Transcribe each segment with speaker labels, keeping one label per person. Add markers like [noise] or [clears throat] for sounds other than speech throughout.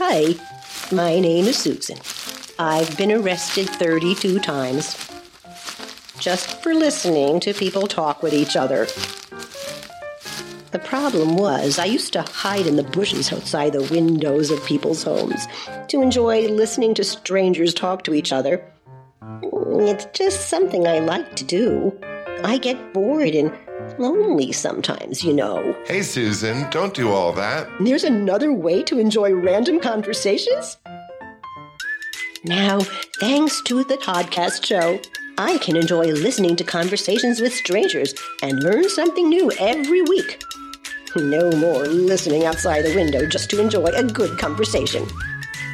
Speaker 1: Hi, my name is Susan. I've been arrested 32 times just for listening to people talk with each other. The problem was, I used to hide in the bushes outside the windows of people's homes to enjoy listening to strangers talk to each other. It's just something I like to do. I get bored and lonely sometimes, you know.
Speaker 2: Hey, Susan, don't do all that.
Speaker 1: There's another way to enjoy random conversations? Now, thanks to the podcast show, I can enjoy listening to conversations with strangers and learn something new every week. No more listening outside the window just to enjoy a good conversation.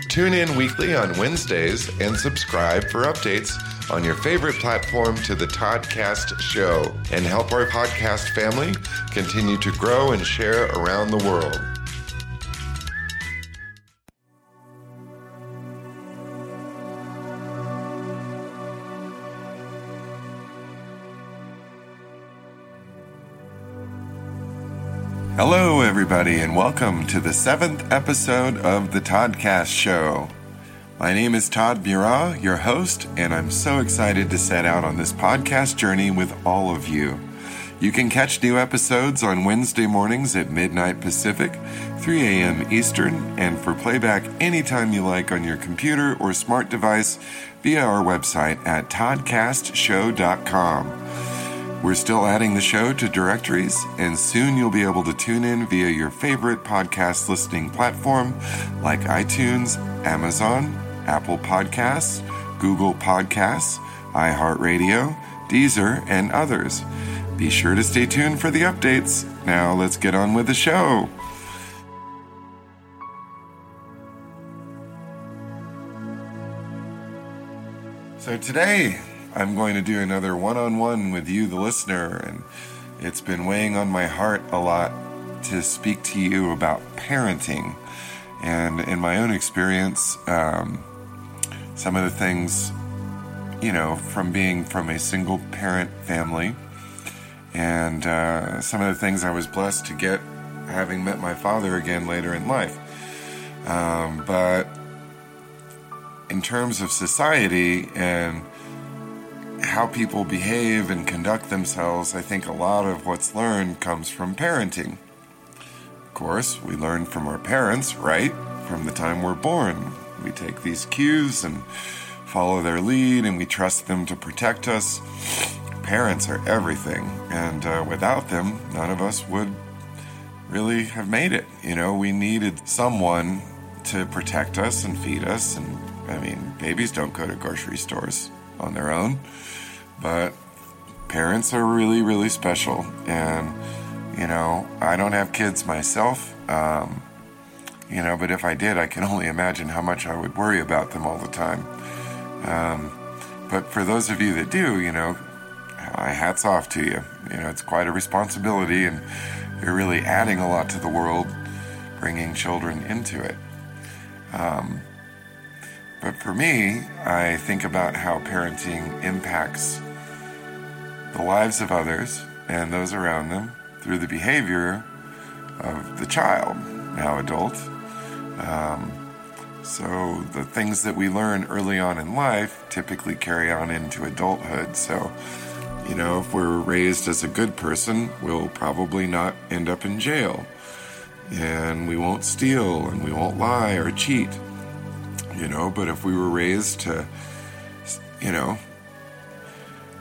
Speaker 2: Tune in weekly on Wednesdays and subscribe for updates on your favorite platform to the Toddcast show and help our podcast family continue to grow and share around the world. Hello, everybody, and welcome to the seventh episode of the Toddcast Show. My name is Todd Bureau, your host, and I'm so excited to set out on this podcast journey with all of you. You can catch new episodes on Wednesday mornings at midnight Pacific, 3 a.m. Eastern, and for playback anytime you like on your computer or smart device via our website at toddcastshow.com. We're still adding the show to directories, and soon you'll be able to tune in via your favorite podcast listening platform like iTunes, Amazon, Apple Podcasts, Google Podcasts, iHeartRadio, Deezer, and others. Be sure to stay tuned for the updates. Now let's get on with the show. So today, I'm going to do another one on one with you, the listener, and it's been weighing on my heart a lot to speak to you about parenting. And in my own experience, um, some of the things, you know, from being from a single parent family, and uh, some of the things I was blessed to get having met my father again later in life. Um, but in terms of society and how people behave and conduct themselves, I think a lot of what's learned comes from parenting. Of course, we learn from our parents, right? From the time we're born. We take these cues and follow their lead, and we trust them to protect us. Parents are everything, and uh, without them, none of us would really have made it. You know, we needed someone to protect us and feed us, and I mean, babies don't go to grocery stores on their own. But parents are really, really special. And, you know, I don't have kids myself. Um, you know, but if I did, I can only imagine how much I would worry about them all the time. Um, but for those of you that do, you know, my hats off to you. You know, it's quite a responsibility, and you're really adding a lot to the world, bringing children into it. Um, but for me, I think about how parenting impacts the lives of others and those around them through the behavior of the child, now adult. Um, so the things that we learn early on in life typically carry on into adulthood. So, you know, if we're raised as a good person, we'll probably not end up in jail. And we won't steal and we won't lie or cheat you know, but if we were raised to, you know,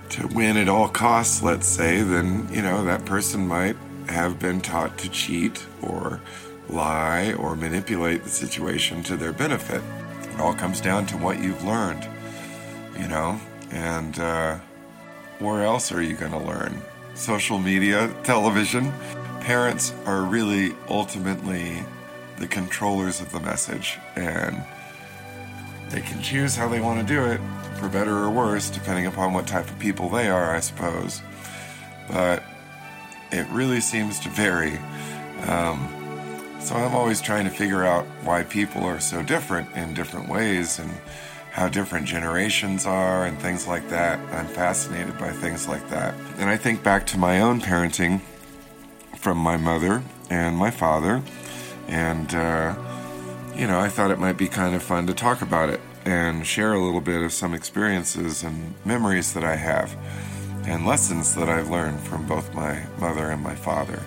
Speaker 2: to win at all costs, let's say, then, you know, that person might have been taught to cheat or lie or manipulate the situation to their benefit. It all comes down to what you've learned, you know, and uh, where else are you going to learn? Social media, television. Parents are really ultimately the controllers of the message. And they can choose how they want to do it, for better or worse, depending upon what type of people they are, I suppose. But it really seems to vary. Um, so I'm always trying to figure out why people are so different in different ways and how different generations are and things like that. I'm fascinated by things like that. And I think back to my own parenting from my mother and my father. And, uh, you know, I thought it might be kind of fun to talk about it and share a little bit of some experiences and memories that I have and lessons that I've learned from both my mother and my father.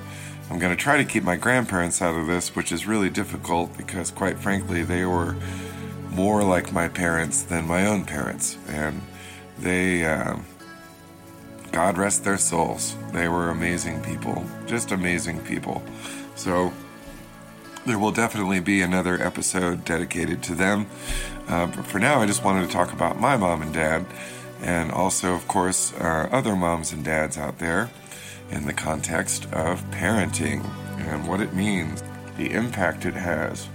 Speaker 2: I'm going to try to keep my grandparents out of this, which is really difficult because, quite frankly, they were more like my parents than my own parents. And they, uh, God rest their souls, they were amazing people, just amazing people. So, there will definitely be another episode dedicated to them. Uh, but for now, I just wanted to talk about my mom and dad, and also, of course, uh, other moms and dads out there in the context of parenting and what it means, the impact it has,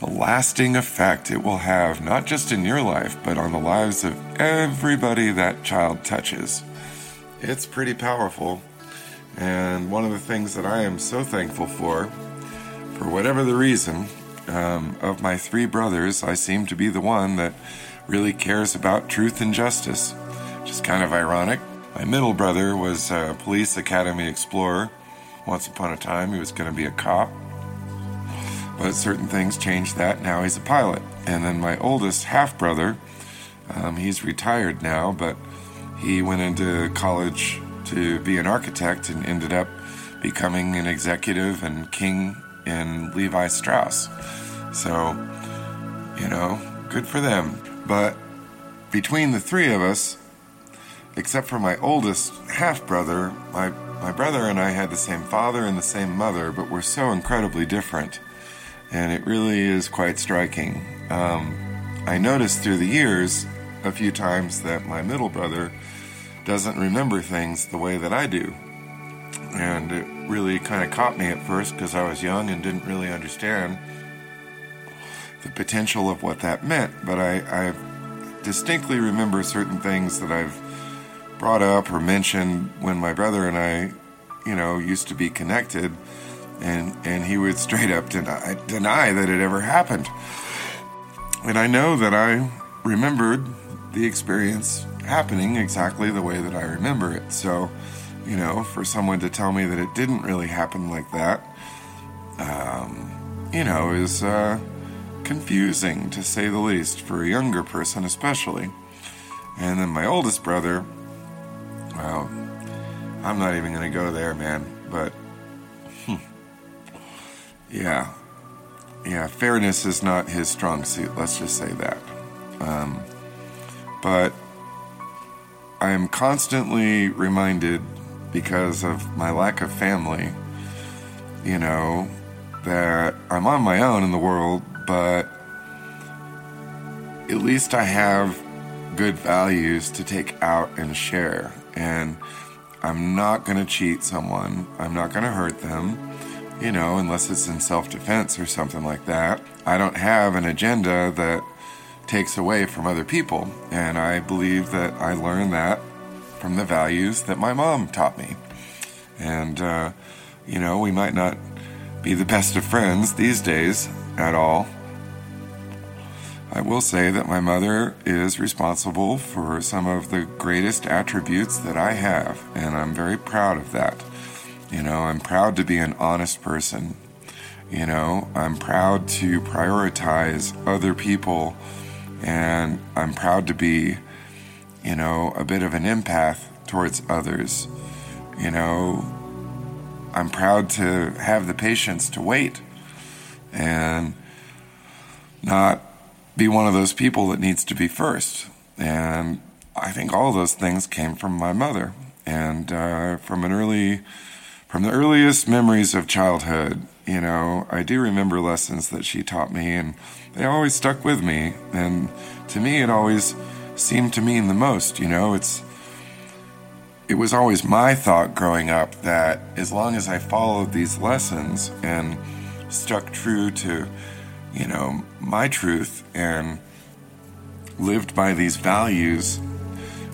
Speaker 2: the lasting effect it will have, not just in your life, but on the lives of everybody that child touches. It's pretty powerful. And one of the things that I am so thankful for, for whatever the reason, um, of my three brothers, I seem to be the one that really cares about truth and justice, is kind of ironic. My middle brother was a police academy explorer. Once upon a time, he was going to be a cop. But certain things changed that. Now he's a pilot. And then my oldest half brother, um, he's retired now, but he went into college to be an architect and ended up becoming an executive and king in Levi Strauss. So, you know, good for them. But between the three of us, except for my oldest half brother, my, my brother and I had the same father and the same mother, but we're so incredibly different. And it really is quite striking. Um, I noticed through the years a few times that my middle brother doesn't remember things the way that I do. And it really kind of caught me at first because I was young and didn't really understand the potential of what that meant. But I, I distinctly remember certain things that I've brought up or mentioned when my brother and I, you know, used to be connected. And, and he would straight up deny, deny that it ever happened. And I know that I remembered the experience happening exactly the way that I remember it. So, you know, for someone to tell me that it didn't really happen like that, um, you know, is uh, confusing to say the least for a younger person, especially. And then my oldest brother, well, I'm not even going to go there, man, but hmm, yeah, yeah, fairness is not his strong suit, let's just say that. Um, but I am constantly reminded because of my lack of family, you know, that I'm on my own in the world, but at least I have good values to take out and share. And I'm not going to cheat someone, I'm not going to hurt them, you know, unless it's in self defense or something like that. I don't have an agenda that takes away from other people. And I believe that I learned that from the values that my mom taught me. And, uh, you know, we might not be the best of friends these days at all. I will say that my mother is responsible for some of the greatest attributes that I have, and I'm very proud of that. You know, I'm proud to be an honest person. You know, I'm proud to prioritize other people, and I'm proud to be, you know, a bit of an empath towards others. You know, I'm proud to have the patience to wait and not be one of those people that needs to be first. And I think all those things came from my mother and uh, from an early, from the earliest memories of childhood. You know, I do remember lessons that she taught me, and they always stuck with me. And to me, it always seemed to mean the most. You know, it's it was always my thought growing up that as long as I followed these lessons and stuck true to, you know, my truth and lived by these values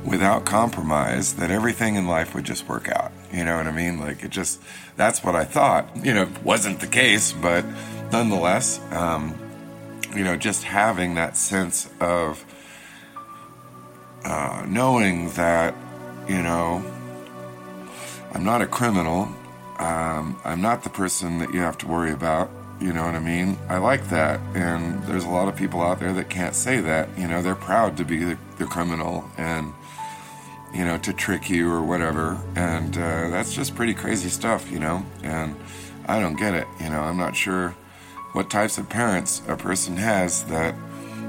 Speaker 2: without compromise, that everything in life would just work out. You know what I mean? Like it just, that's what I thought. You know, wasn't the case, but nonetheless, um, you know, just having that sense of uh, knowing that you know, I'm not a criminal. Um, I'm not the person that you have to worry about. You know what I mean? I like that. And there's a lot of people out there that can't say that. You know, they're proud to be the, the criminal and, you know, to trick you or whatever. And uh, that's just pretty crazy stuff, you know? And I don't get it. You know, I'm not sure what types of parents a person has that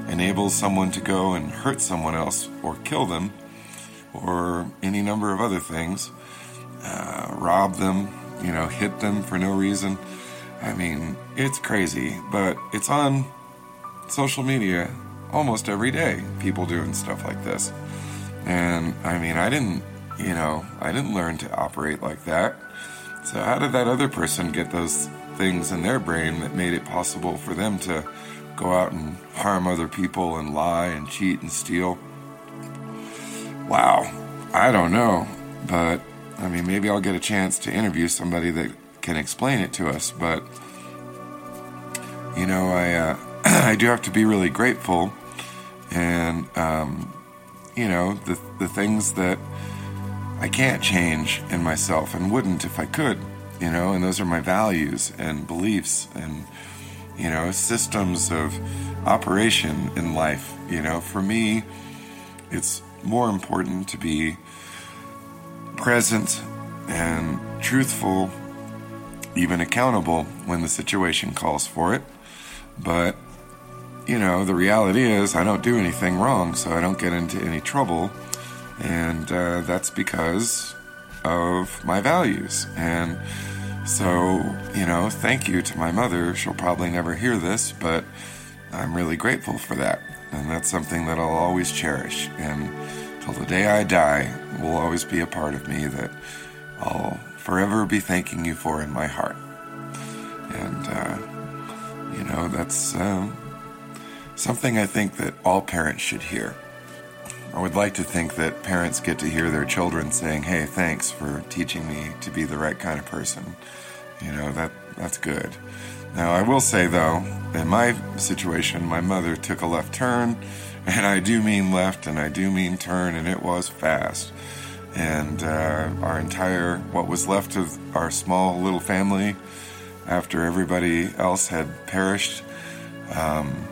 Speaker 2: enables someone to go and hurt someone else or kill them or any number of other things, uh, rob them, you know, hit them for no reason. I mean, it's crazy, but it's on social media almost every day, people doing stuff like this. And I mean, I didn't, you know, I didn't learn to operate like that. So, how did that other person get those things in their brain that made it possible for them to go out and harm other people and lie and cheat and steal? Wow, I don't know. But I mean, maybe I'll get a chance to interview somebody that can explain it to us. But you know, I uh, [clears throat] I do have to be really grateful, and um, you know, the the things that I can't change in myself and wouldn't if I could. You know, and those are my values and beliefs and you know systems of operation in life. You know, for me, it's more important to be present and truthful, even accountable when the situation calls for it. But, you know, the reality is I don't do anything wrong, so I don't get into any trouble. And uh, that's because of my values. And so, you know, thank you to my mother. She'll probably never hear this, but I'm really grateful for that. And that's something that I'll always cherish. And till the day I die, will always be a part of me that I'll forever be thanking you for in my heart. And, uh, you know, that's uh, something I think that all parents should hear. I would like to think that parents get to hear their children saying, "Hey, thanks for teaching me to be the right kind of person." You know that that's good. Now, I will say though, in my situation, my mother took a left turn, and I do mean left, and I do mean turn, and it was fast. And uh, our entire, what was left of our small little family, after everybody else had perished, um,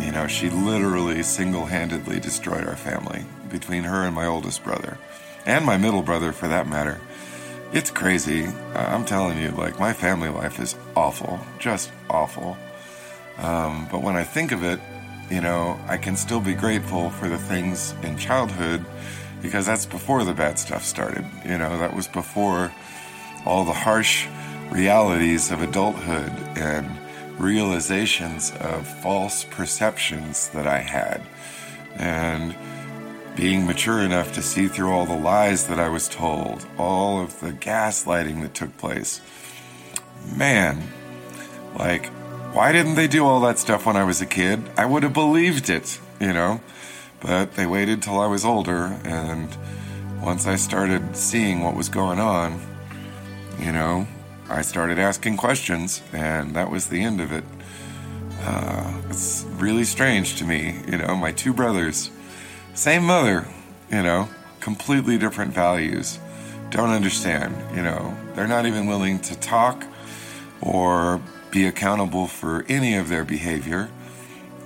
Speaker 2: you know, she literally single handedly destroyed our family between her and my oldest brother, and my middle brother for that matter. It's crazy. I'm telling you, like, my family life is awful, just awful. Um, but when I think of it, you know, I can still be grateful for the things in childhood because that's before the bad stuff started. You know, that was before all the harsh realities of adulthood and realizations of false perceptions that I had. And being mature enough to see through all the lies that I was told, all of the gaslighting that took place. Man, like, why didn't they do all that stuff when I was a kid? I would have believed it, you know? But they waited till I was older, and once I started seeing what was going on, you know, I started asking questions, and that was the end of it. Uh, it's really strange to me, you know, my two brothers, same mother, you know, completely different values. Don't understand, you know, they're not even willing to talk or be accountable for any of their behavior.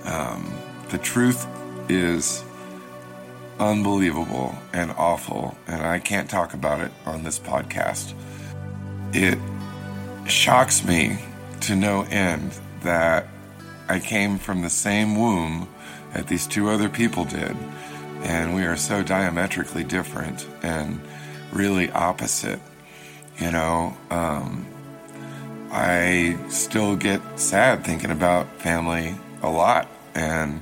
Speaker 2: Um, the truth is unbelievable and awful, and I can't talk about it on this podcast. It shocks me to no end that I came from the same womb that these two other people did, and we are so diametrically different and really opposite. You know, um, I still get sad thinking about family a lot, and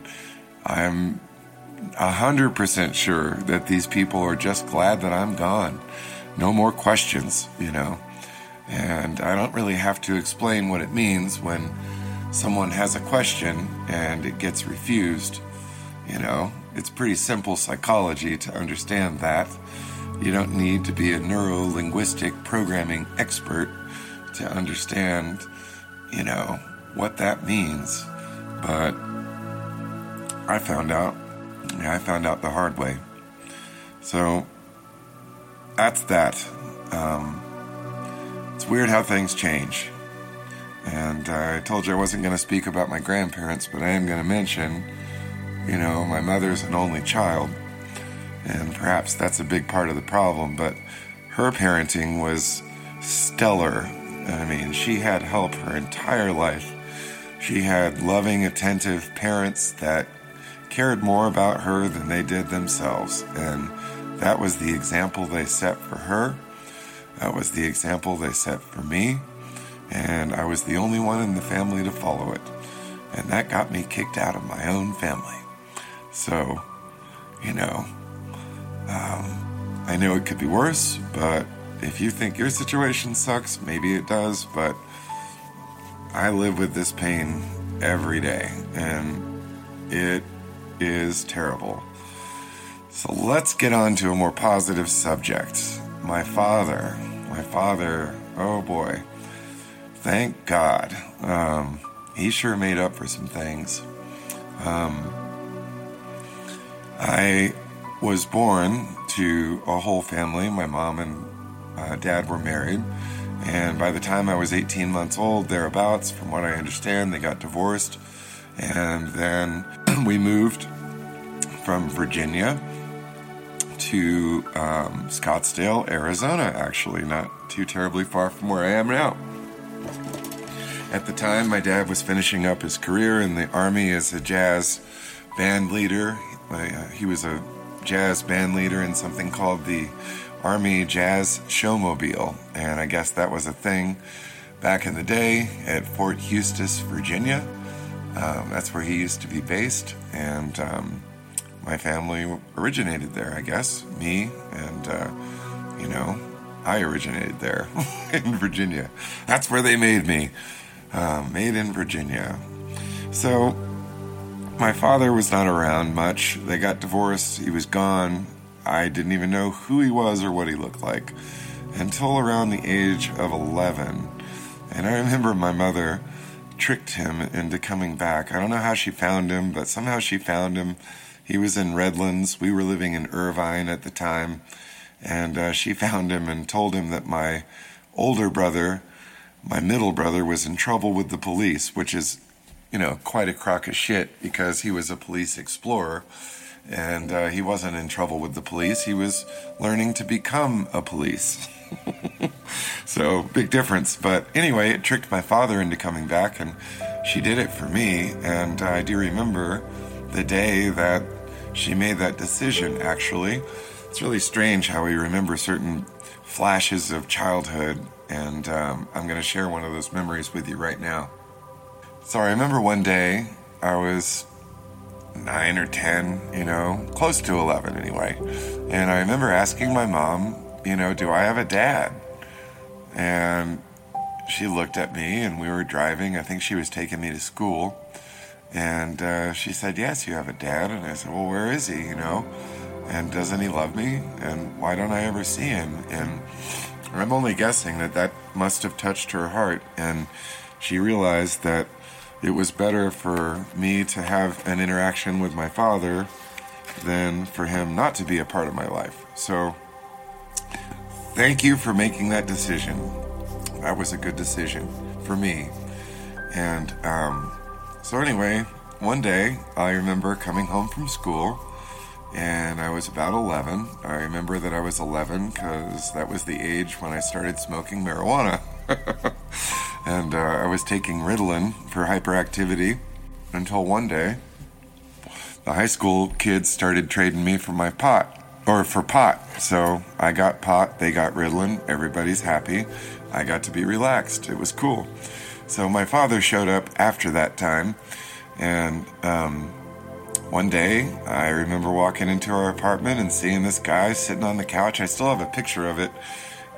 Speaker 2: I'm a hundred percent sure that these people are just glad that I'm gone. No more questions, you know. And I don't really have to explain what it means when someone has a question and it gets refused. You know, it's pretty simple psychology to understand that. You don't need to be a neuro linguistic programming expert to understand, you know, what that means. But I found out, I found out the hard way. So that's that. Um, it's weird how things change. And uh, I told you I wasn't going to speak about my grandparents, but I am going to mention, you know, my mother's an only child. And perhaps that's a big part of the problem, but her parenting was stellar. I mean, she had help her entire life. She had loving, attentive parents that cared more about her than they did themselves. And that was the example they set for her. That was the example they set for me. And I was the only one in the family to follow it. And that got me kicked out of my own family. So, you know, um, I know it could be worse, but if you think your situation sucks, maybe it does, but I live with this pain every day, and it is terrible. So let's get on to a more positive subject. My father, my father, oh boy, thank God. Um, he sure made up for some things. Um, I was born to a whole family. My mom and uh, dad were married. And by the time I was 18 months old, thereabouts, from what I understand, they got divorced. And then [clears throat] we moved from Virginia to um, Scottsdale, Arizona, actually, not too terribly far from where I am now. At the time, my dad was finishing up his career in the Army as a jazz band leader. Uh, he was a jazz band leader in something called the Army Jazz Showmobile, and I guess that was a thing back in the day at Fort Eustis, Virginia. Um, that's where he used to be based, and um, my family originated there, I guess. Me and, uh, you know, I originated there [laughs] in Virginia. That's where they made me. Uh, made in Virginia. So, my father was not around much. They got divorced. He was gone. I didn't even know who he was or what he looked like until around the age of 11. And I remember my mother tricked him into coming back. I don't know how she found him, but somehow she found him. He was in Redlands. We were living in Irvine at the time. And uh, she [laughs] found him and told him that my older brother, my middle brother, was in trouble with the police, which is, you know, quite a crock of shit because he was a police explorer and uh, he wasn't in trouble with the police. He was learning to become a police. [laughs] so, big difference. But anyway, it tricked my father into coming back, and she did it for me. And I do remember the day that she made that decision, actually. It's really strange how we remember certain flashes of childhood, and um, I'm going to share one of those memories with you right now. So, I remember one day I was nine or 10, you know, close to 11 anyway. And I remember asking my mom, you know, do I have a dad? And she looked at me and we were driving. I think she was taking me to school. And uh, she said, Yes, you have a dad. And I said, Well, where is he, you know? And doesn't he love me? And why don't I ever see him? And I'm only guessing that that must have touched her heart. And she realized that it was better for me to have an interaction with my father than for him not to be a part of my life. So, thank you for making that decision. That was a good decision for me. And um, so, anyway, one day I remember coming home from school and I was about 11. I remember that I was 11 because that was the age when I started smoking marijuana. [laughs] and uh, I was taking Ritalin for hyperactivity until one day the high school kids started trading me for my pot or for pot. So I got pot, they got Ritalin, everybody's happy. I got to be relaxed. It was cool. So my father showed up after that time, and um, one day I remember walking into our apartment and seeing this guy sitting on the couch. I still have a picture of it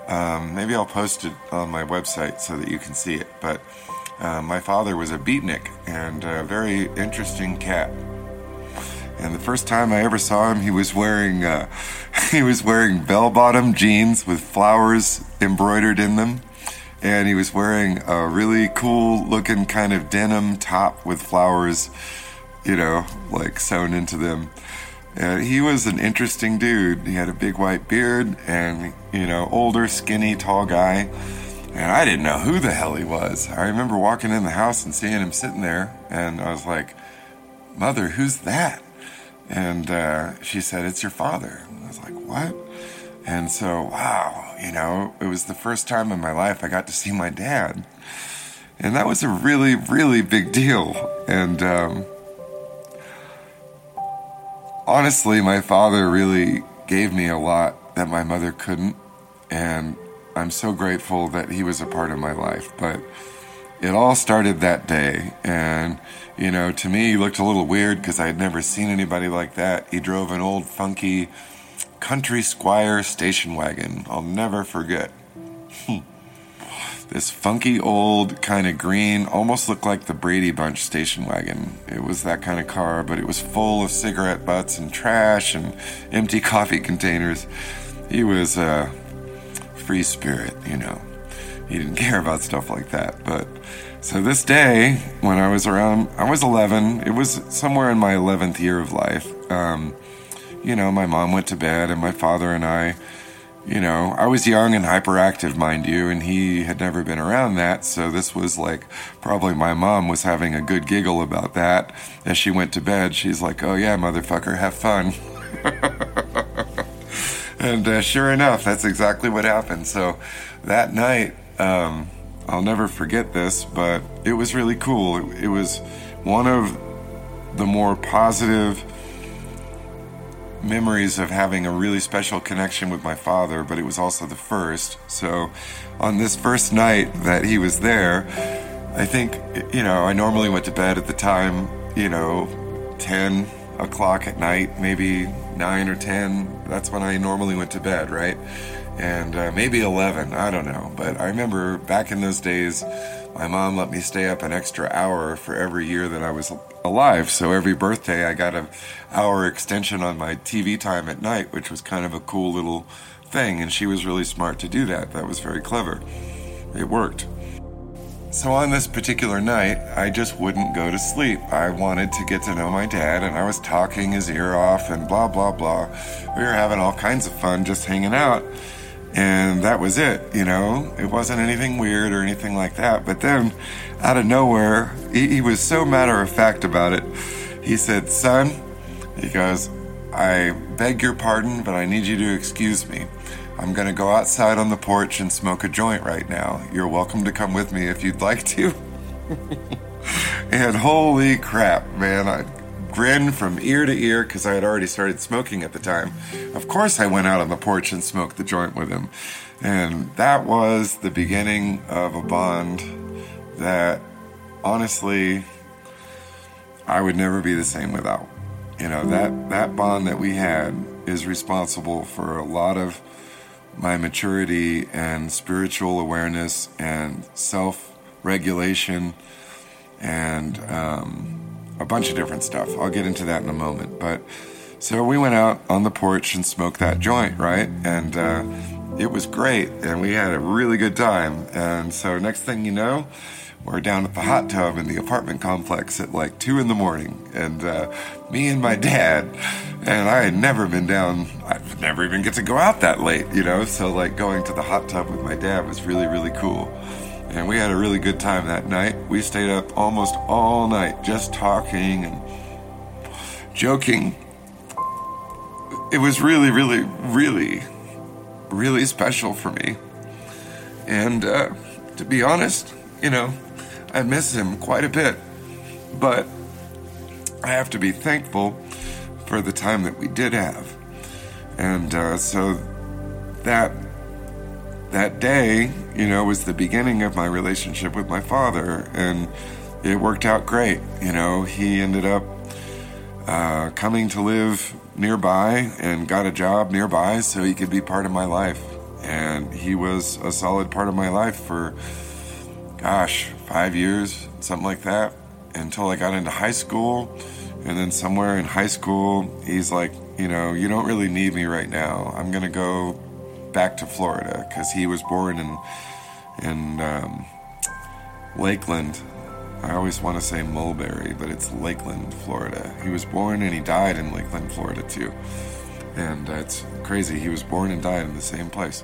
Speaker 2: um, maybe I'll post it on my website so that you can see it. But uh, my father was a beatnik and a very interesting cat. And the first time I ever saw him, he was wearing uh, [laughs] he was wearing bell-bottom jeans with flowers embroidered in them, and he was wearing a really cool-looking kind of denim top with flowers, you know, like sewn into them. And he was an interesting dude. He had a big white beard and, you know, older, skinny, tall guy. And I didn't know who the hell he was. I remember walking in the house and seeing him sitting there, and I was like, Mother, who's that? And uh, she said, It's your father. I was like, What? And so, wow, you know, it was the first time in my life I got to see my dad. And that was a really, really big deal. And um, honestly, my father really gave me a lot that my mother couldn't. And I'm so grateful that he was a part of my life. But it all started that day. And, you know, to me, he looked a little weird because I had never seen anybody like that. He drove an old, funky, Country Squire station wagon. I'll never forget. Hmm. this funky old kind of green, almost looked like the Brady Bunch station wagon. It was that kind of car, but it was full of cigarette butts and trash and empty [laughs] coffee containers. He was a free spirit, you know. He didn't [laughs] care about stuff like that. But so this day, when I was around, I was 11. It was somewhere in my 11th year of life. Um, you know, my mom went to bed, and my father and I, you know, I was young and hyperactive, mind you, and he had never been around that. So this was like probably my mom was having a good giggle about that as she went to bed. She's like, "Oh yeah, motherfucker, have fun." [laughs] and uh, sure enough, that's exactly what happened. So that night, um, I'll never forget this, but it was really cool. It, it was one of the more positive memories of having a really special connection with my father, but it was also the first. So, on this first night that he was there, I think, you know, I normally went to bed at the time, you know, 10 o'clock at night, maybe 9 or 10. That's when I normally went to bed, right? And uh, maybe 11, I don't know. But I remember back in those days, my mom let me stay up an extra hour for every year that I was alive. So every birthday, I got an hour extension on my TV time at night, which was kind of a cool little thing. And she was really smart to do that. That was very clever. It worked. So on this particular night, I just wouldn't go to sleep. I wanted to get to know my dad, and I was talking his ear off and blah, blah, blah. We were having all kinds of fun just hanging out. And that was it, you know. It wasn't anything weird or anything like that. But then, out of nowhere, he, he was so matter of fact about it. He said, Son, he goes, I beg your pardon, but I need you to excuse me. I'm going to go outside on the porch and smoke a joint right now. You're welcome to come with me if you'd like to. [laughs] and holy crap, man, I grinned from ear to ear because I had already started smoking at the time. Of course, I went out on the porch and smoked the joint with him. And that was the beginning of a bond that honestly I would never be the same without. You know, that, that bond that we had is responsible for a lot of my maturity and spiritual awareness and self regulation and um, a bunch of different stuff. I'll get into that in a moment. But so we went out on the porch and smoked that joint, right? And uh, it was great, and we had a really good time. And so next thing you know, we're down at the hot tub in the apartment complex at like two in the morning, and uh, me and my dad, and I had never been down. I'd never even get to go out that late, you know. So like going to the hot tub with my dad was really really cool and we had a really good time that night. We stayed up almost all night just talking and joking. It was really, really, really, really special for me. And uh, to be honest, you know, I miss him quite a bit. But I have to be thankful for the time that we did have. And uh, so that that day, you know, was the beginning of my relationship with my father, and it worked out great. You know, he ended up uh, coming to live nearby and got a job nearby so he could be part of my life. And he was a solid part of my life for, gosh, five years, something like that, until I got into high school. And then somewhere in high school, he's like, you know, you don't really need me right now. I'm going to go back to Florida because he was born in in um, Lakeland. I always want to say Mulberry, but it's Lakeland, Florida. He was born and he died in Lakeland, Florida too. And uh, it's crazy. He was born and died in the same place.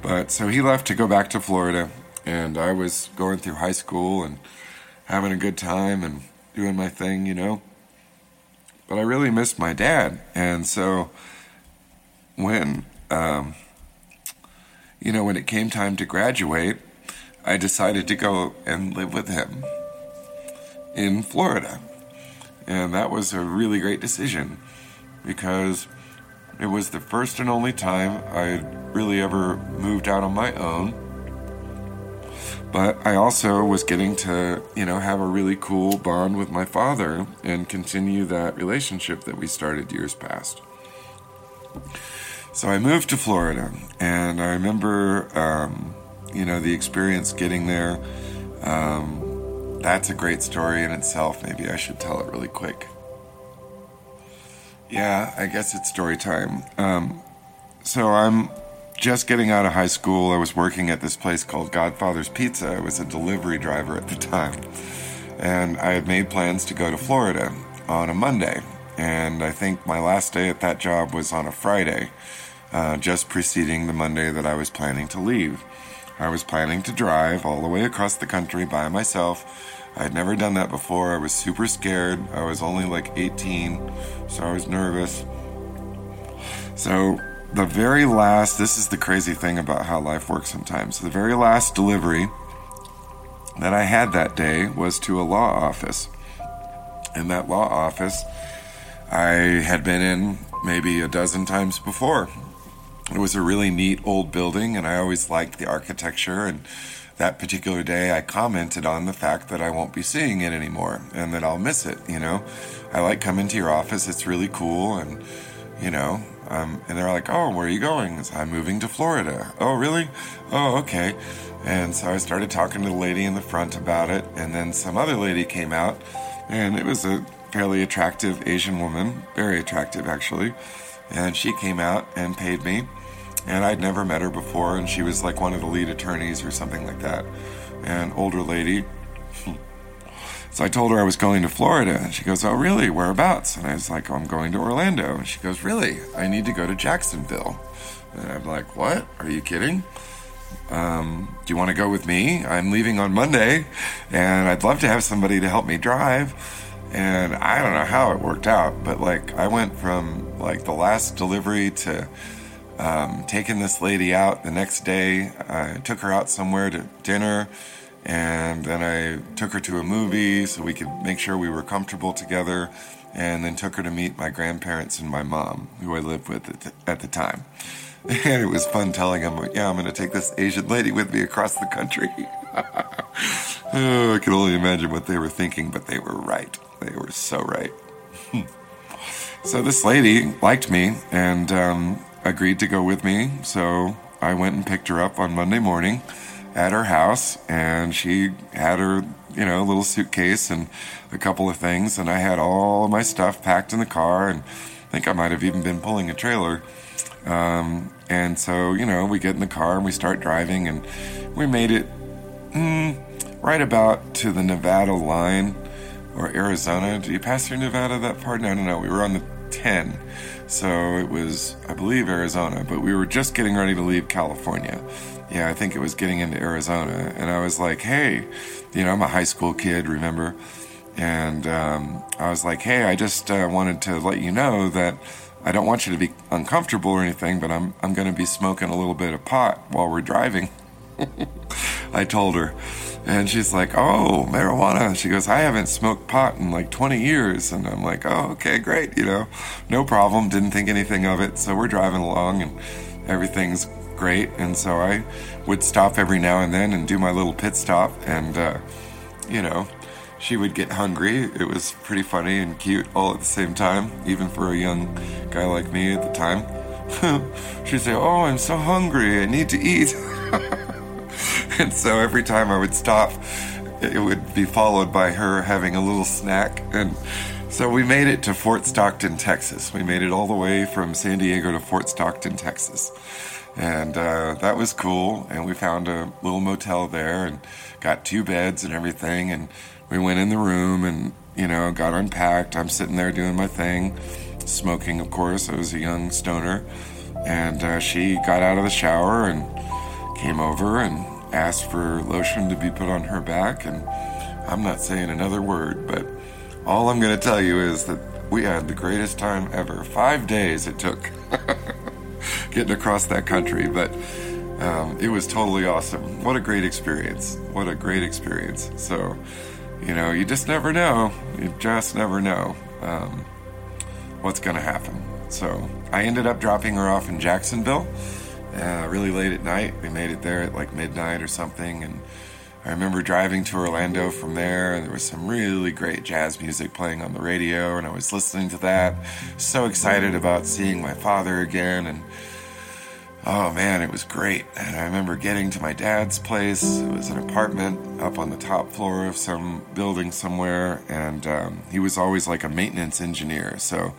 Speaker 2: But so he left to go back to Florida, and I was going through high school and having a good time and doing my thing, you know. But I really missed my dad, and so when um, you know when it came time to graduate, I decided to go and live with him in Florida, and that was a really great decision because it was the first and only time I'd really ever moved out on my own. But I also was getting to, you know, have a really cool bond with my father and continue that relationship that we started years past. So I moved to Florida, and I remember, um, you know, the experience getting there. Um, that's a great story in itself. Maybe I should tell it really quick. Yeah, I guess it's story time. Um, so I'm just getting out of high school. I was working at this place called Godfather's Pizza. I was a delivery driver at the time. And I had made plans to go to Florida on a Monday. And I think my last day at that job was on a Friday, uh, just preceding the Monday that I was planning to leave. I was planning to drive all the way across the country by myself I'd never done that before. I was super scared. I was only like 18, so I was nervous. So, the very last, this is the crazy thing about how life works sometimes. The very last delivery that I had that day was to a law office. In that law office, I had been in maybe a dozen times before. It was a really neat old building, and I always liked the architecture and that particular day, I commented on the fact that I won't be seeing it anymore and that I'll miss it. You know, I like coming to your office; it's really cool, and you know, um, and they're like, "Oh, where are you going?" I'm moving to Florida. Oh, really? Oh, okay. And so I started talking to the lady in the front about it, and then some other lady came out, and it was a fairly attractive Asian woman, very attractive actually, and she came out and paid me and I'd never met her before, and she was like one of the lead attorneys or something like that, an older lady. [laughs] so I told her I was going to Florida, and she goes, "Oh, really? Whereabouts?" And I was like, "I'm going to Orlando." And she goes, "Really? I need to go to Jacksonville." And I'm like, "What? Are you kidding?" Um, do you want to go with me? I'm leaving on Monday, and I'd love to have somebody to help me drive. And I don't know how it worked out, but like I went from like the last delivery to um, taking this lady out the next day. I took her out somewhere to dinner, and then I took her to a movie so we could make sure we were comfortable together, and then took her to meet my grandparents and my mom, who I lived with at the, at the time. [laughs] And it was fun telling them, yeah, I'm going to take this Asian lady with me across the country. [laughs] oh, I can only imagine what they were thinking, but they were right. They were so right. [laughs] so this lady liked me, and um, agreed to go with me. So I went and picked her up on Monday morning at her house, and she had her, you know, little suitcase and a couple of things, and I had all my stuff packed in the car, and I think I might have even been pulling a trailer. Um, and so, you know, we get in the car and we start driving, and we made it mm, right about to the Nevada line or Arizona. Do you pass through Nevada that part? No, no, no. We were on the 10. So it was, I believe, Arizona, but we were just getting ready to leave California. Yeah, I think it was getting into Arizona. And I was like, hey, you know, I'm a high school kid, remember? And um, I was like, hey, I just uh, wanted to let you know that I don't want you to be uncomfortable or anything, but I'm, I'm going to be smoking a little bit of pot while we're driving. [laughs] I told her. And she's like, oh, marijuana. She goes, I haven't smoked pot in like 20 years. And I'm like, oh, okay, great. You know, no problem. Didn't think anything of it. So we're driving along and everything's great. And so I would stop every now and then and do my little pit stop. And, uh, you know, she would get hungry. It was pretty funny and cute all at the same time, even for a young guy like me at the time. [laughs] She'd say, Oh, I'm so hungry. I need to eat. [laughs] [laughs] and so every time I would stop, it would be followed by her having a little snack. And so we made it to Fort Stockton, Texas. We made it all the way from San Diego to Fort Stockton, Texas. And uh, that was cool. And we found a little motel there and got two beds and everything. And we went in the room and, you know, got unpacked. I'm sitting there doing my thing, smoking, of course. I was a young stoner. And uh, she got out of the shower and came over and asked for lotion to be put on her back, and I'm not saying another word, but all I'm going to tell you is that we had the greatest time ever. Five days it took [laughs] getting across that country, but um, it was totally awesome. What a great experience. What a great experience. So, you know, you just never know. You just never know um, what's going to happen. So I ended up dropping her off in Jacksonville uh, really late at night. We made it there at like midnight or something. And I remember driving to Orlando from there, and there was some really great jazz music playing on the radio, and I was listening to that. So excited about seeing my father again. And oh man, it was great. And I remember getting to my dad's place. It was an apartment up on the top floor of some building somewhere, and um, he was always like a maintenance engineer. So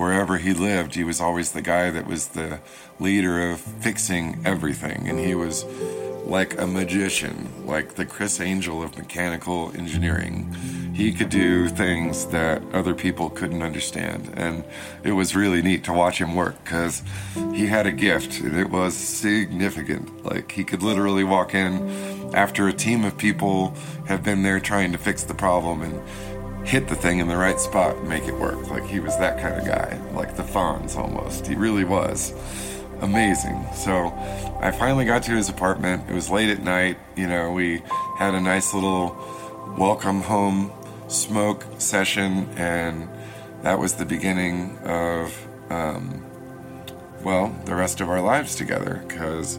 Speaker 2: wherever he lived, he was always the guy that was the leader of fixing everything. And he was like a magician, like the Criss Angel of mechanical engineering. He could do things that other people couldn't understand. And it was really neat to watch him work because he had a gift and it was significant. Like he could literally walk in after a team of people have been there trying to fix the problem and hit the thing in the right spot and make it work. Like he was that kind of guy, like the Fonz almost. He really was amazing. So I finally got to his apartment. It was late at night. You know, we had a nice little welcome home smoke session, and that was the beginning of, um, well, the rest of our lives together. Because,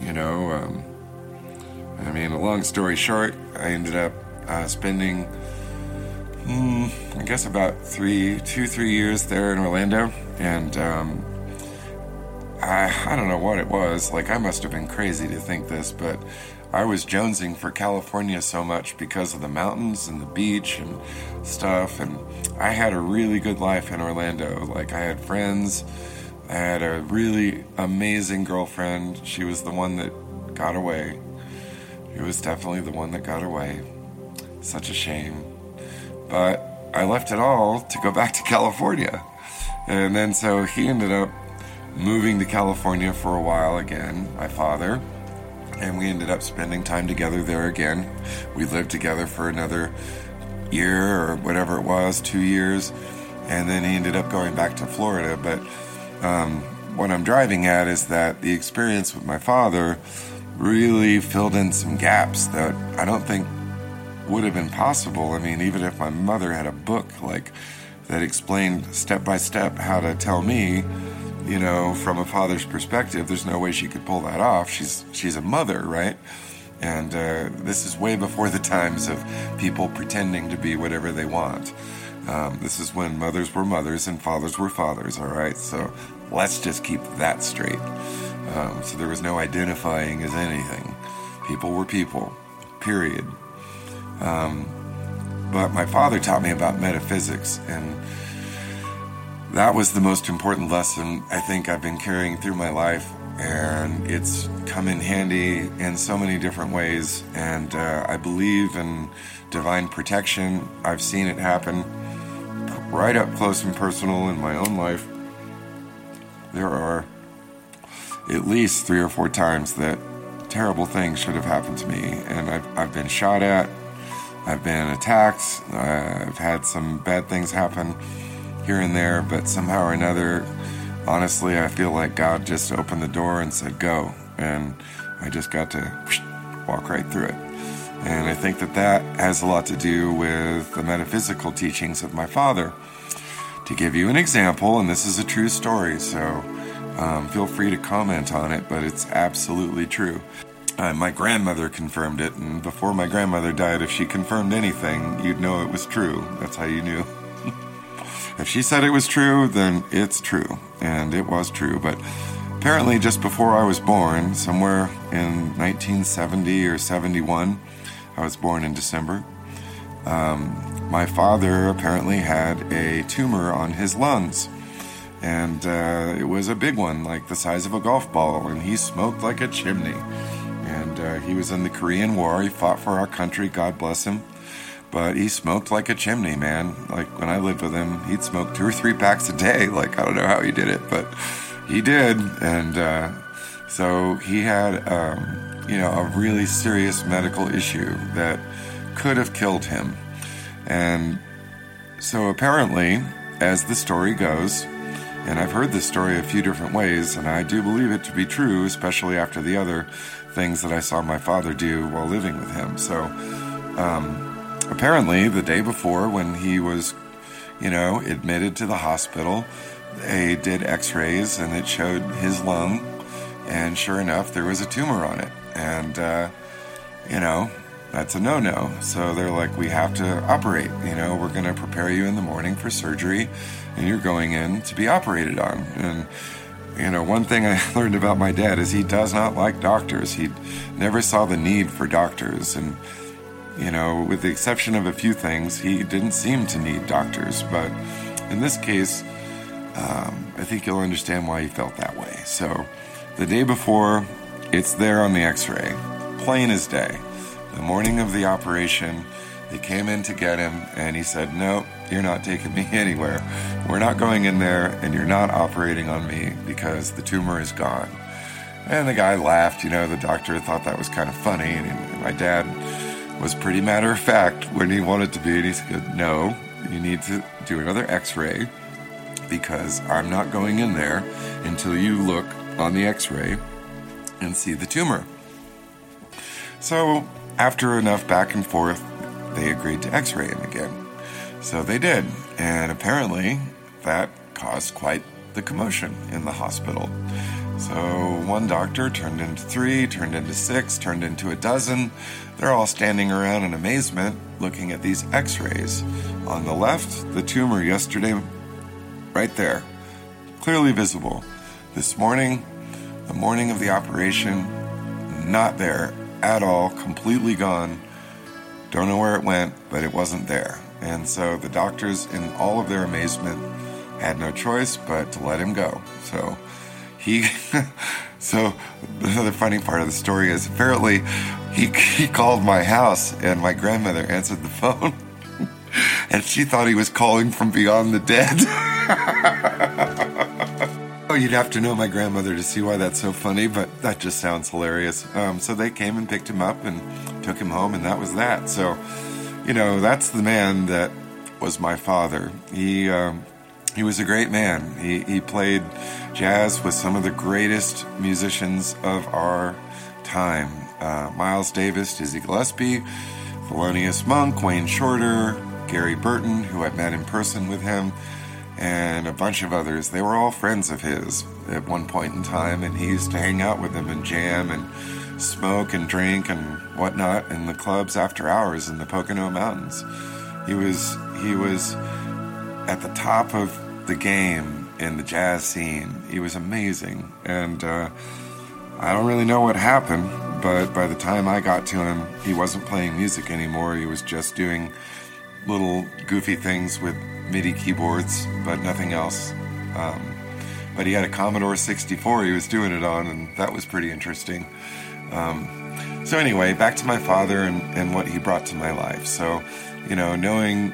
Speaker 2: you know, um, I mean, a long story short, I ended up uh, spending mm, I guess about three, two, three years there in Orlando, and um, I, I don't know what it was. Like I must have been crazy to think this, but I was jonesing for California so much because of the mountains and the beach and stuff, and I had a really good life in Orlando. Like I had friends. I had a really amazing girlfriend. She was the one that got away. It was definitely the one that got away. Such a shame. But I left it all to go back to California. And then so he ended up moving to California for a while again, my father. And we ended up spending time together there again. We lived together for another year or whatever it was, two years. And then he ended up going back to Florida. But um, what I'm driving at is that the experience with my father really filled in some gaps that I don't think would have been possible. I mean, even if my mother had a book like that explained step by step how to tell me, you know, from a father's perspective, there's no way she could pull that off. She's she's a mother, right? And uh, this is way before the times of people pretending to be whatever they want. Um, this is when mothers were mothers and fathers were fathers, all right? So let's just keep that straight. Um, so there was no identifying as anything. People were people, period. Um, but my father taught me about metaphysics, and that was the most important lesson I think I've been carrying through my life. And it's come in handy in so many different ways. And uh, I believe in divine protection. I've seen it happen right up close and personal in my own life. There are at least three or four times that terrible things should have happened to me, and I've, I've been shot at, I've been attacked. I've had some bad things happen here and there, but somehow or another, honestly, I feel like God just opened the door and said, go. And I just got to walk right through it. And I think that that has a lot to do with the metaphysical teachings of my father. To give you an example, and this is a true story, so um, feel free to comment on it, but it's absolutely true. Uh, my grandmother confirmed it, and before my grandmother died, if she confirmed anything, you'd know it was true. That's how you knew. [laughs] if she said it was true, then it's true. And it was true. But apparently, just before I was born, somewhere in 1970 or 71, I was born in December, um, my father apparently had a tumor on his lungs. And uh, it was a big one, like the size of a golf ball, and he smoked like a chimney uh, he was in the Korean War. He fought for our country, God bless him. But he smoked like a chimney, man. Like when I lived with him, he'd smoke two or three packs a day. [laughs] Like I don't know how he did it, but he did. And uh, So he had, um, you know, a really serious medical issue that could have killed him. And so apparently, as the story goes, and I've heard this story a few different ways, and I do believe it to be true, especially after the other things that I saw my father do while living with him. So, um, apparently, the day before, when he was, you know, admitted to the hospital, they did x rays and it showed his lung, and sure enough, there was a tumor on it. And, uh, you know, that's a no no. So they're like, we have to operate. You know, we're going to prepare you in the morning for surgery, and you're going in to be operated on. And, you know, one thing I [laughs] learned about my dad is he does not like doctors. He never saw the need for doctors. And, you know, with the exception of a few things, he didn't seem to need doctors. But in this case, um, I think you'll understand why he felt that way. So the day before, it's there on the x ray, plain as day. The morning of the operation, they came in to get him, and he said, No, you're not taking me [laughs] anywhere. We're not going in there, and you're not operating on me because the tumor is gone. And the guy laughed. You know, the doctor thought that was kind of funny. And my dad was pretty matter of fact when he wanted to be. And he said, No, you need to do another x ray because I'm not going in there until you look on the x ray and see the tumor. So after enough back and forth, they agreed to x ray him again. So they did, and apparently that caused quite the commotion in the hospital. So one doctor turned into three, turned into six, turned into a dozen. They're all standing around in amazement looking at these x rays. On the left, the tumor yesterday, right there, clearly visible. This morning, the morning of the operation, not there at all, completely gone. Don't know where it went, but it wasn't there. And so the doctors, in all of their amazement, had no choice but to let him go. So he, [laughs] so the other funny part of the story is apparently he, he called my house and my grandmother answered the phone [laughs] and she thought he was calling from beyond the dead. [laughs] Oh, you'd have to know my grandmother to see why that's so funny, but that just sounds hilarious. Um, so they came and picked him up and took him home, and that was that. So, you know, that's the man that was my father. He um, he was a great man. He he played jazz with some of the greatest musicians of our time: uh, Miles Davis, Dizzy Gillespie, Thelonious Monk, Wayne Shorter, Gary Burton, who I met in person with him and a bunch of others. They were all friends of his at one point in time, and he used to hang out with them and jam and smoke and drink and whatnot in the clubs after hours in the Pocono Mountains. He was he was at the top of the game in the jazz scene. He was amazing, and uh, I don't really know what happened. But by the time I got to him, he wasn't playing music anymore. He was just doing little goofy things with MIDI keyboards, but nothing else. Um, but he had a Commodore 64 he was doing it on, and that was pretty interesting. Um, so, anyway, back to my father and, and what he brought to my life. So, you know, knowing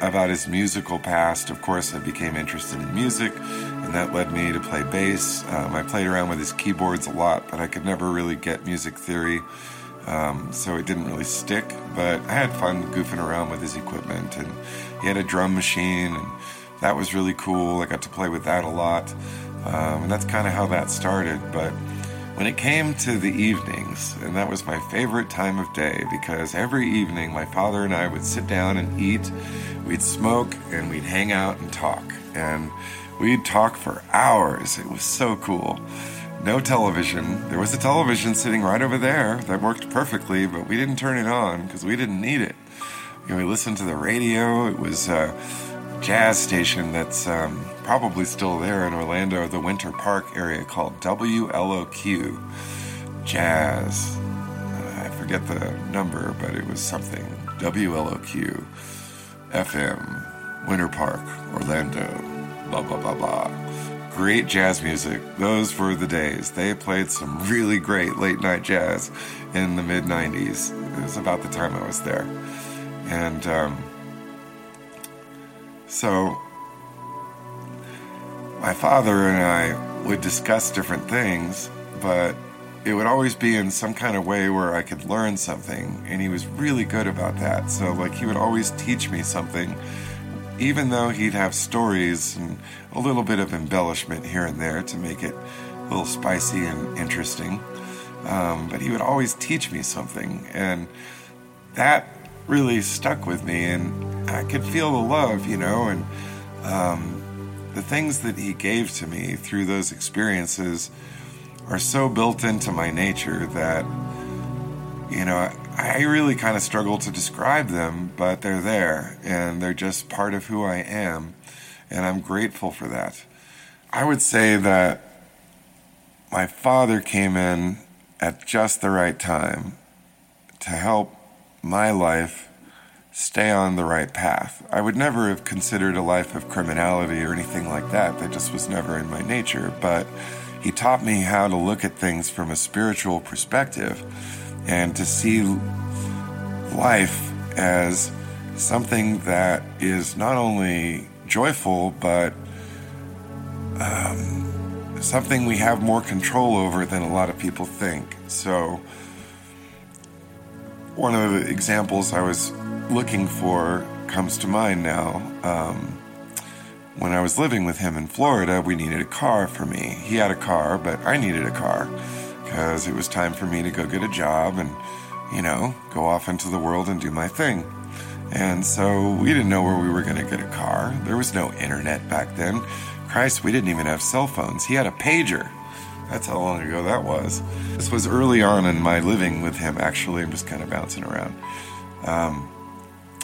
Speaker 2: about his musical past, of course, I became interested in music, and that led me to play bass. Um, I played around with his keyboards a lot, but I could never really get music theory. Um, so it didn't really stick, but I had fun goofing around with his equipment, and he had a drum machine, and that was really cool. I got to play with that a lot, um, and that's kind of how that started. But when it came to the evenings, and that was my favorite time of day because every evening my father and I would sit down and eat, we'd smoke, and we'd hang out and talk, and we'd talk for hours. It was so cool no television. There was a television sitting right over there that worked perfectly, but we didn't turn it on because we didn't need it. Know, we listened to the radio. It was a jazz station that's um, probably still there in Orlando, the Winter Park area, called WLOQ Jazz. Uh, I forget the number, but it was something. WLOQ FM, Winter Park, Orlando, blah, blah, blah, blah great jazz music. Those were the days. They played some really great late night jazz in the mid 90s. It was about the time I was there. And um, so my father and I would discuss different things but it would always be in some kind of way where I could learn something, and he was really good about that. So, like, he would always teach me something, even though he'd have stories and a little bit of embellishment here and there to make it a little spicy and interesting. Um, but he would always teach me something, and that really stuck with me, and I could feel the love, you know, and um, the things that he gave to me through those experiences are so built into my nature that, you know, I really kind of struggle to describe them, but they're there and they're just part of who I am. And I'm grateful for that. I would say that my father came in at just the right time to help my life stay on the right path. I would never have considered a life of criminality or anything like that. That just was never in my nature. But he taught me how to look at things from a spiritual perspective and to see life as something that is not only joyful, but um, something we have more control over than a lot of people think. So, one of the examples I was looking for comes to mind now. Um, when I was living with him in Florida, we needed a car for me. He had a car, but I needed a car because it was time for me to go get a job and, you know, go off into the world and do my thing. And so we didn't know where we were going to get a car. There was no internet back then. Christ, we didn't even have cell phones. He had a pager. That's how long ago that was. This was early on in my living with him, actually. I'm just kind of bouncing around. Um,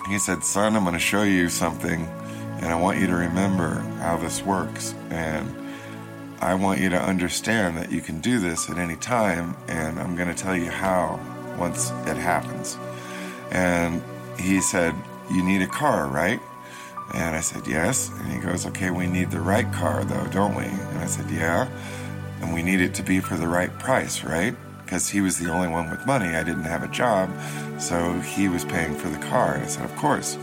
Speaker 2: he said, Son, I'm going to show you something and I want you to remember how this works. And I want you to understand that you can do this at any time. And I'm going to tell you how once it happens. And he said, You need a car, right? And I said, Yes. And he goes, Okay, we need the right car, though, don't we? And I said, Yeah. And we need it to be for the right price, right? Because he was the only one with money. I didn't have a job. So he was paying for the car. And I said, Of course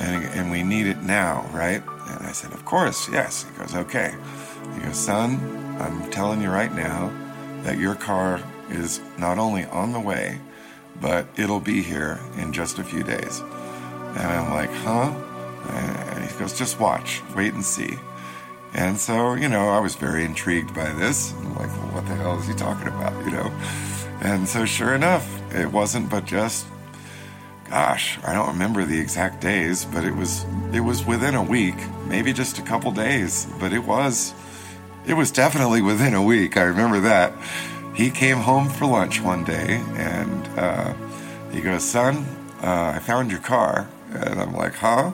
Speaker 2: and, and we need it now, right? And I said, Of course, yes. He goes, Okay. He goes, Son, I'm telling you right now that your car is not only on the way, but it'll be here in just a few days. And I'm like, Huh? And he goes, Just watch, wait and see. And so, you know, I was very intrigued by this. I'm like, well, what the hell is he talking about, you know? And so, sure enough, it wasn't but just gosh, I don't remember the exact days, but it was it was within a week, maybe just a couple days, but it was it was definitely within a week. I remember that. He came home for lunch one day and uh, he goes, "Son, uh, I found your car." And I'm like, "Huh?"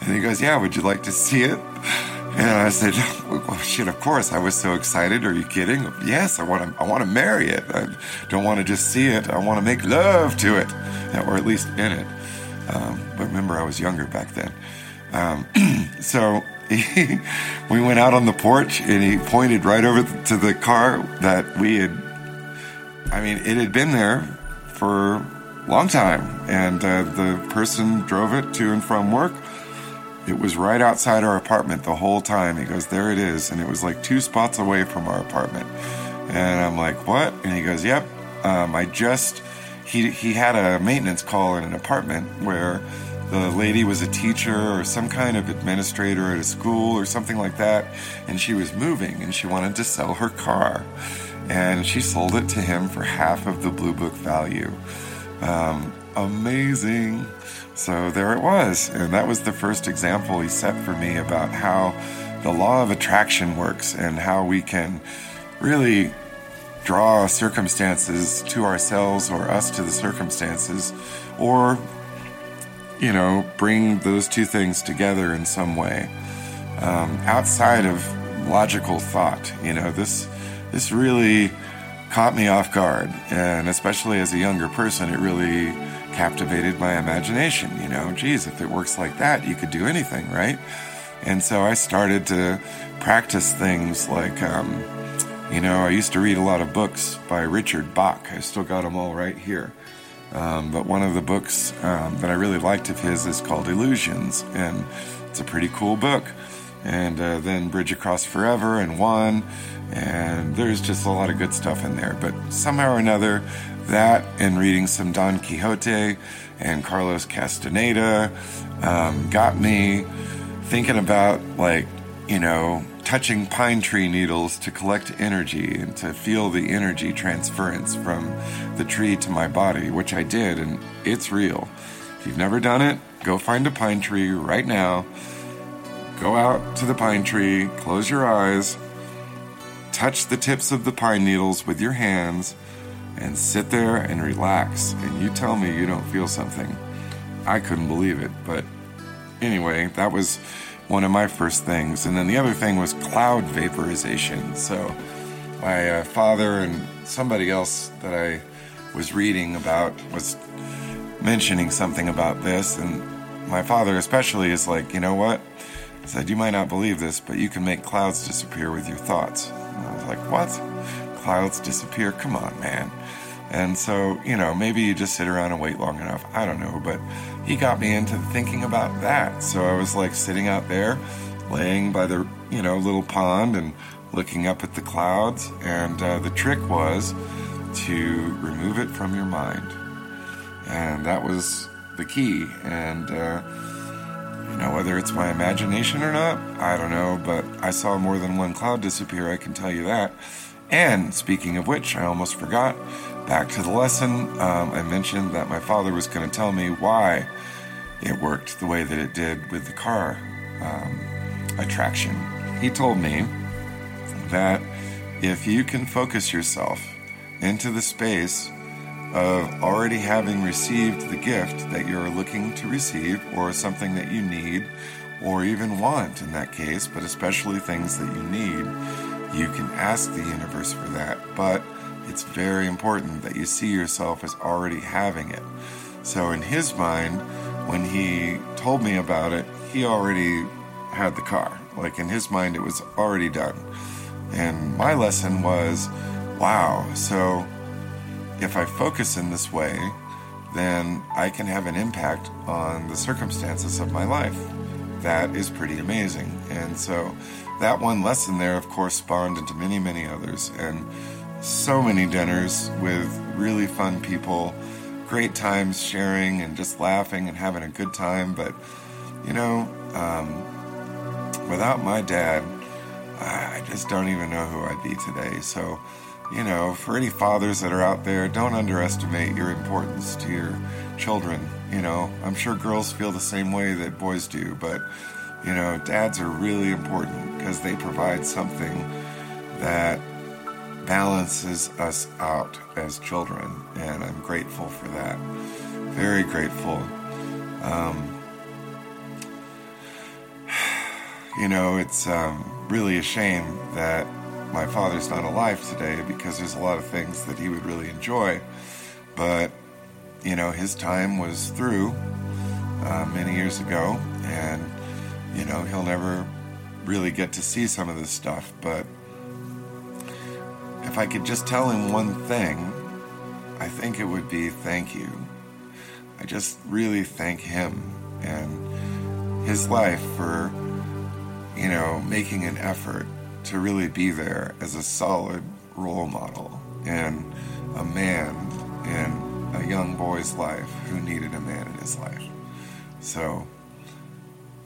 Speaker 2: And he goes, "Yeah, would you like to see it?" And I said, well, "Shit, of course." I was so excited. Are you kidding? Yes, I want to. I want to marry it. I don't want to just see it. I want to make love to it, or at least in it. Um, but remember, I was younger back then. Um, [clears throat] so he, [laughs] we went out on the porch, and he pointed right over to the car that we had. I mean, it had been there for a long time, and uh, the person drove it to and from work it was right outside our apartment the whole time. He goes, There it is. And it was like two spots away from our apartment. And I'm like, What? And he goes, Yep. Um, I just, he, he had a maintenance call in an apartment where the lady was a teacher or some kind of administrator at a school or something like that. And she was moving and she wanted to sell her car. And she sold it to him for half of the Blue Book value. Um, amazing. So there it was. And that was the first example he set for me about how the law of attraction works and how we can really draw circumstances to ourselves or us to the circumstances or you know bring those two things together in some way um, outside of logical thought you know this this really caught me off guard and especially as a younger person it really captivated my imagination. You know, geez, if it works like that, you could do anything, right? And so I started to practice things like, um, you know, I used to read a lot of books by Richard Bach. I still got them all right here. Um, but one of the books um, that I really liked of his is called Illusions, and it's a pretty cool book. and uh, then Bridge Across Forever and One, and there's just a lot of good stuff in there. But somehow or another, that and reading some Don Quixote and Carlos Castaneda um, got me thinking about like you know touching pine tree needles to collect energy and to feel the energy transference from the tree to my body, which I did, and it's real. If you've never done it, go find a pine tree right now. Go out to the pine tree, close your eyes, touch the tips of the pine needles with your hands, and sit there and relax. And you tell me you don't feel something. I couldn't believe it. But anyway, that was one of my first things. And then the other thing was cloud vaporization. So my uh, father and somebody else that I was reading about was mentioning something about this. And my father, especially, is like, you know what? He said, You might not believe this, but you can make clouds disappear with your thoughts. And I was like, What? Clouds disappear? Come on, man. And so, you know, maybe you just sit around and wait long enough. I don't know, but he got me into thinking about that. So I was like sitting out there, laying by the, you know, little pond and looking up at the clouds. And uh, the trick was to remove it from your mind. And that was the key. And, uh, you know, whether it's my imagination or not, I don't know, but I saw more than one cloud disappear, I can tell you that. And speaking of which, I almost forgot back to the lesson, um, I mentioned that my father was going to tell me why it worked the way that it did with the car um, attraction. He told me that if you can focus yourself into the space of already having received the gift that you're looking to receive, or something that you need, or even want in that case, but especially things that you need, you can ask the universe for that. But it's very important that you see yourself as already having it. So, in his mind, when he told me about it, he already had the car. Like in his mind, it was already done. And my lesson was wow, so if I focus in this way, then I can have an impact on the circumstances of my life. That is pretty amazing. And so that one lesson there, of course, spawned into many, many others. And so many dinners with really fun people, great times sharing and just laughing and having a good time. But, you know, um, without my dad, I just don't even know who I'd be today. So, you know, for any fathers that are out there, don't underestimate your importance to your children. You know, I'm sure girls feel the same way that boys do, but, you know, dads are really important because they provide something that balances us out as children, and I'm grateful for that. Very grateful. Um, [sighs] you know, it's um, really a shame that my father's not alive today because there's a lot of things that he would really enjoy. But, you know, his time was through uh, many years ago, and, you know, he'll never really get to see some of this stuff. But if I could just tell him one thing, I think it would be thank you. I just really thank him and his life for, you know, making an effort to really be there as a solid role model and a man in a young boy's life who needed a man in his life. So,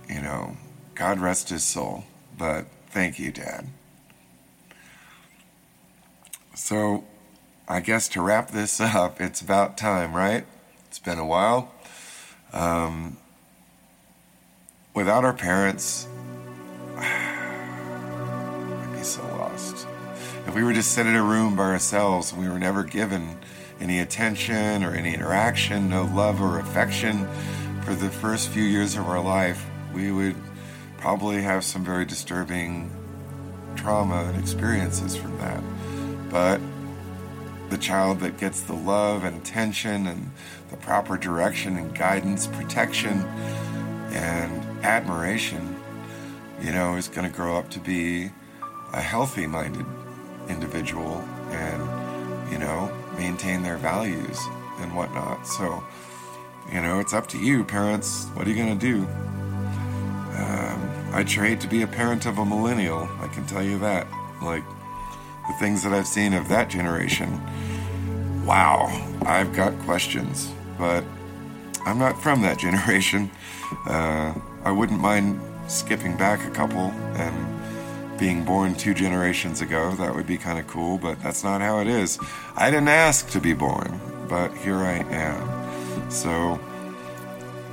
Speaker 2: you know, God rest his soul, but thank you, Dad. So, I guess to wrap this [laughs] up, it's about time, right? It's been a while. Um, without our parents, [sighs] I'd be so lost. If we were just sitting in a room by ourselves and we were never given any attention or any interaction, no love or affection for the first few years of our life, we would probably have some very disturbing trauma and experiences from that. But the child that gets the love and attention and the proper direction and guidance, protection, and admiration, you know, is going to grow up to be a healthy minded individual and, you know, maintain their values and whatnot. So, you know, it's up to you, parents. What are you going to do? Um, I'd sure to be a parent of a millennial, I can tell you that. Like, the things that I've seen of that generation, wow, I've got questions. But I'm not from that [laughs] generation. Uh, I wouldn't mind skipping back a couple and being born two generations ago. That would be kind of cool, but that's not how it is. I didn't ask to be born, but here I am. So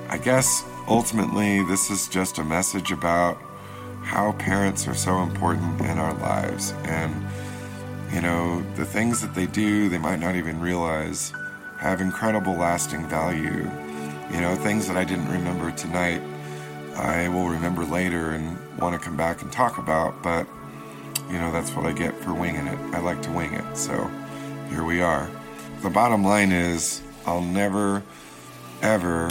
Speaker 2: I guess ultimately this is just a message about how parents are so important in our lives. And, you know, the things that they do, they might not even realize have incredible lasting value. You know, things that I didn't remember tonight I will remember later and want to come back and talk about, but you know, that's what I get for winging it. I like to wing it. So here we are. The bottom line is I'll never, ever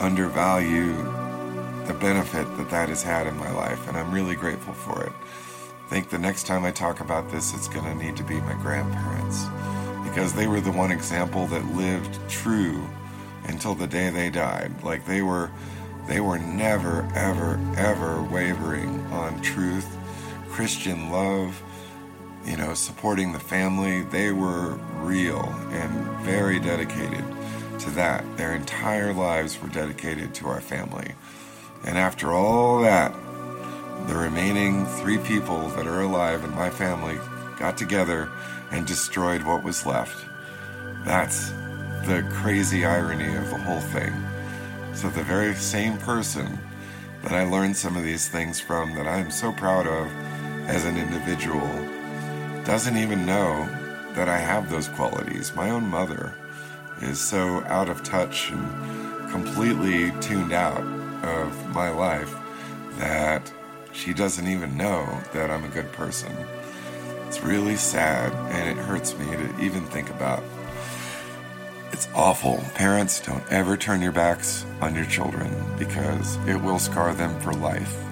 Speaker 2: undervalue the benefit that that has had in my life, and I'm really grateful for it. I think the next time I talk about this, it's going to need to be my grandparents because they were the one example that lived true until the day they died. Like they were they were never, ever, ever wavering on truth, Christian love, you know, supporting the family. They were real and very dedicated to that. Their entire lives were dedicated to our family. And after all that, the remaining three people that are alive in my family got together and destroyed what was left. That's the crazy irony of the whole thing. So, the very same person that I learned some of these things from that I'm so proud of as an individual doesn't even know that I have those qualities. My own mother is so out of touch and completely tuned out of my life that she doesn't even know that I'm a good person. It's really sad and it hurts me to even think about. It's awful. Parents, don't ever turn your backs on your children because it will scar them for life.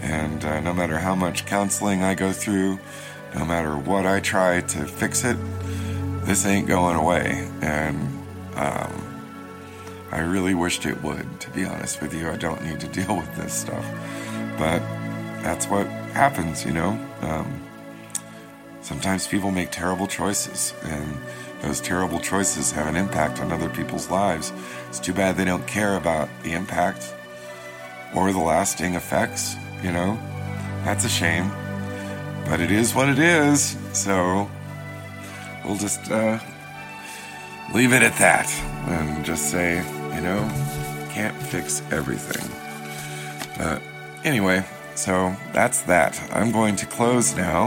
Speaker 2: And uh, no matter how much counseling I go through, no matter what I try to fix it, this ain't going away. And um, I really wished it would, to be honest with you. I don't need to [laughs] deal with this stuff. But that's what happens, you know? Um, sometimes people make terrible choices. And those terrible choices have an impact on other people's lives. It's too bad they don't care about the impact or the lasting effects, you know? That's a shame. But it is what it is, so we'll just uh, leave it at that and just say, you know, can't fix everything. But anyway, so that's that. I'm going to close now.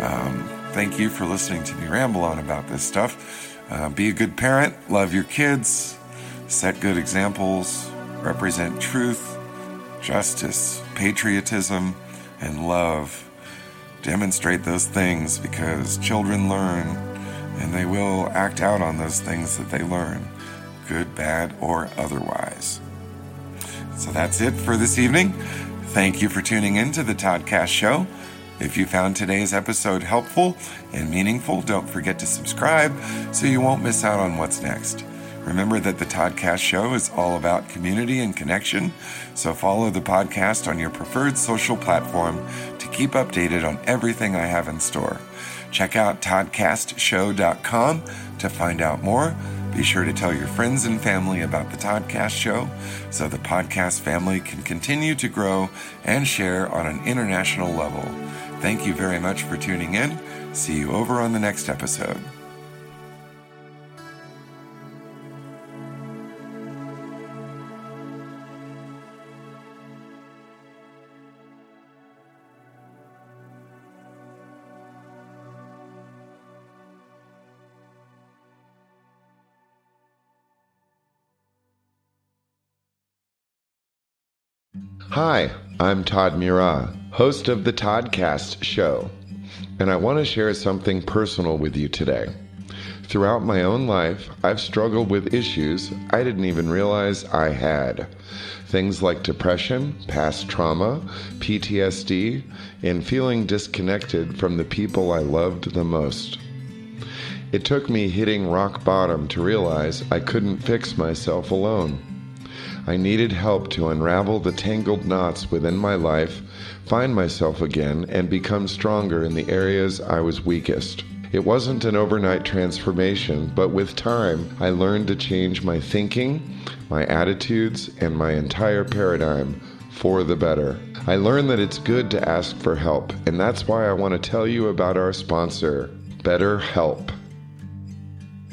Speaker 2: Um, Thank you for listening to me ramble on about this stuff. Uh, be a good parent, love your kids, set good examples, represent truth, justice, patriotism, and love. Demonstrate those things because children learn and they will act out on those things that they learn, good, bad, or otherwise. So that's it for this evening. Thank you for tuning in to the Toddcast Show. If you found today's episode helpful and meaningful, don't forget to subscribe so you won't miss out on what's next. Remember that the Toddcast Show is all about community and connection, so follow the podcast on your preferred social platform to keep updated on everything I have in store. Check out ToddcastShow.com to find out more. Be sure to tell your friends and family about the Toddcast Show so the podcast family can continue to grow and share on an international level. Thank you very much for tuning in. See you over on the next episode.
Speaker 3: Hi, I'm Todd Murat host of the Toddcast Show, and I want to share something personal with you today. Throughout my own life, I've struggled with issues I didn't even realize I had. Things like depression, past trauma, PTSD, and feeling disconnected from the people I loved the most. It took me hitting rock bottom to realize I couldn't fix myself alone.
Speaker 2: I needed help to unravel the tangled knots within my life, find myself again, and become stronger in the areas I was weakest. It wasn't an overnight transformation, but with time, I learned to change my thinking, my attitudes, and my entire paradigm for the better. I learned that it's good to ask for help, and that's why I want to tell you about our sponsor, BetterHelp.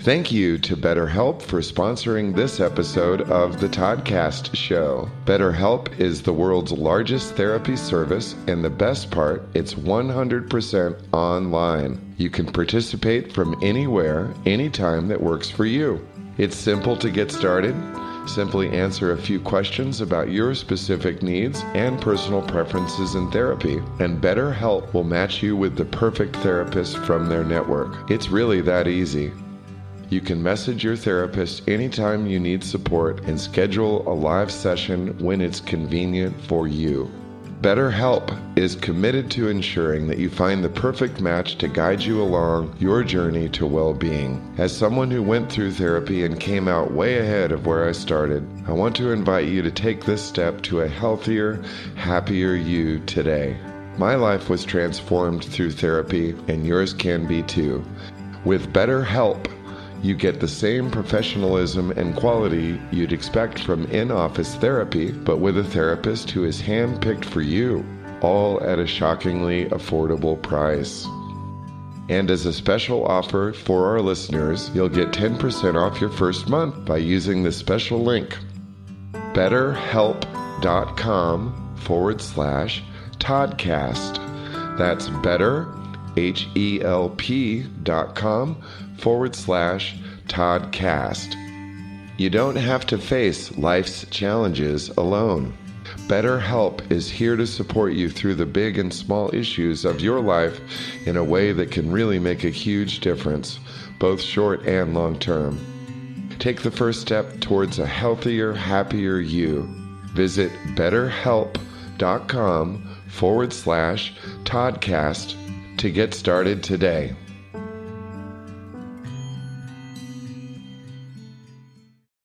Speaker 2: Thank you to BetterHelp for sponsoring this episode of the Toddcast Show. BetterHelp is the world's largest therapy service, and the best part, it's 100% online. You can participate from anywhere, anytime that works for you. It's simple to get started. Simply answer a few questions about your specific needs and personal preferences in therapy, and BetterHelp will match you with the perfect therapist from their network. It's really that easy. You can message your therapist anytime you need support and schedule a live session when it's convenient for you. BetterHelp is committed to ensuring that you find the perfect match to guide you along your journey to well being. As someone who went through therapy and came out way ahead of where I started, I want to invite you to take this step to a healthier, happier you today. My life was transformed through therapy, and yours can be too. With BetterHelp, you get the same professionalism and quality you'd expect from in office therapy, but with a therapist who is handpicked for you, all at a shockingly affordable price. And as a special offer for our listeners, you'll get 10% off your first month by using the special link betterhelp.com forward slash Toddcast. That's better, H E L P dot com forward slash Toddcast. You don't have to face life's challenges alone. BetterHelp is here to support you through the big and small issues of your life in a way that can really make a huge difference, both short and long term. Take the first step towards a healthier, happier you. Visit betterhelp.com forward slash Toddcast to get started today.